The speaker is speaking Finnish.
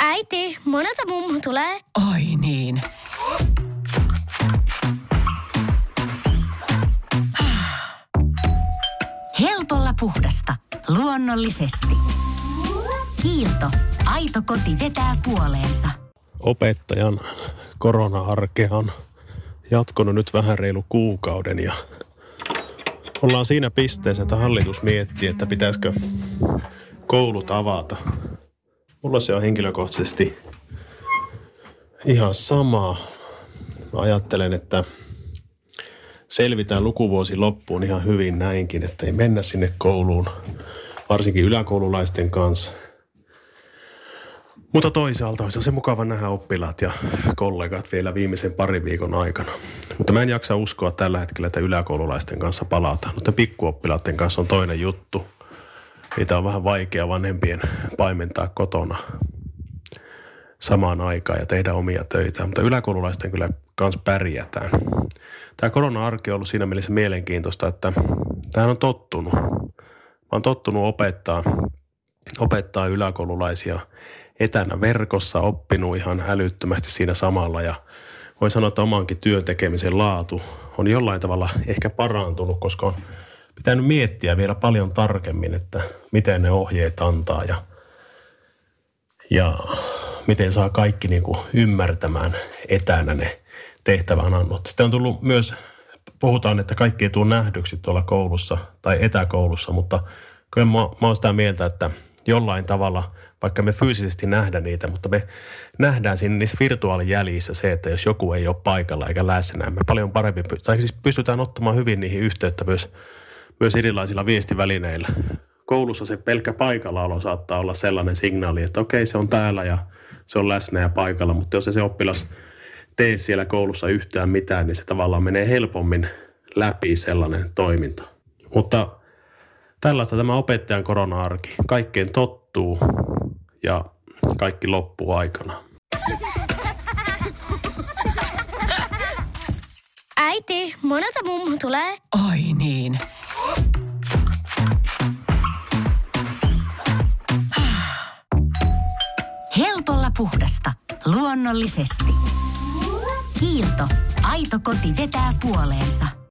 Äiti, monelta mummu tulee? Oi niin. Helpolla puhdasta. Luonnollisesti. Kiilto. Aito koti vetää puoleensa. Opettajan korona-arkea on jatkunut nyt vähän reilu kuukauden ja ollaan siinä pisteessä, että hallitus miettii, että pitäisikö koulut avata. Mulla se on henkilökohtaisesti ihan sama. Mä ajattelen, että selvitään lukuvuosi loppuun ihan hyvin näinkin, että ei mennä sinne kouluun, varsinkin yläkoululaisten kanssa. Mutta toisaalta olisi se mukava nähdä oppilaat ja kollegat vielä viimeisen parin viikon aikana. Mutta mä en jaksa uskoa tällä hetkellä, että yläkoululaisten kanssa palataan. Mutta pikkuoppilaiden kanssa on toinen juttu. Niitä on vähän vaikea vanhempien paimentaa kotona samaan aikaan ja tehdä omia töitä. Mutta yläkoululaisten kyllä kanssa pärjätään. Tämä korona-arki on ollut siinä mielessä mielenkiintoista, että tähän on tottunut. Mä oon tottunut opettaa, opettaa yläkoululaisia etänä verkossa, oppinut ihan älyttömästi siinä samalla ja voi sanoa, että omankin työn tekemisen laatu on jollain tavalla ehkä parantunut, koska on pitänyt miettiä vielä paljon tarkemmin, että miten ne ohjeet antaa ja, ja miten saa kaikki niin kuin ymmärtämään etänä ne tehtävän annot. Sitten on tullut myös, puhutaan, että kaikki ei tule nähdyksi tuolla koulussa tai etäkoulussa, mutta kyllä mä, mä oon sitä mieltä, että jollain tavalla, vaikka me fyysisesti nähdä niitä, mutta me nähdään siinä niissä virtuaalijäljissä se, että jos joku ei ole paikalla eikä läsnä, me paljon paremmin, tai siis pystytään ottamaan hyvin niihin yhteyttä myös, myös erilaisilla viestivälineillä. Koulussa se pelkkä paikallaolo saattaa olla sellainen signaali, että okei se on täällä ja se on läsnä ja paikalla, mutta jos se oppilas tee siellä koulussa yhtään mitään, niin se tavallaan menee helpommin läpi sellainen toiminta. Mutta tällaista tämä opettajan korona-arki. Kaikkeen tottuu ja kaikki loppuu aikana. Äiti, monelta mummu tulee? Oi niin. Helpolla puhdasta. Luonnollisesti. Kiilto. Aito koti vetää puoleensa.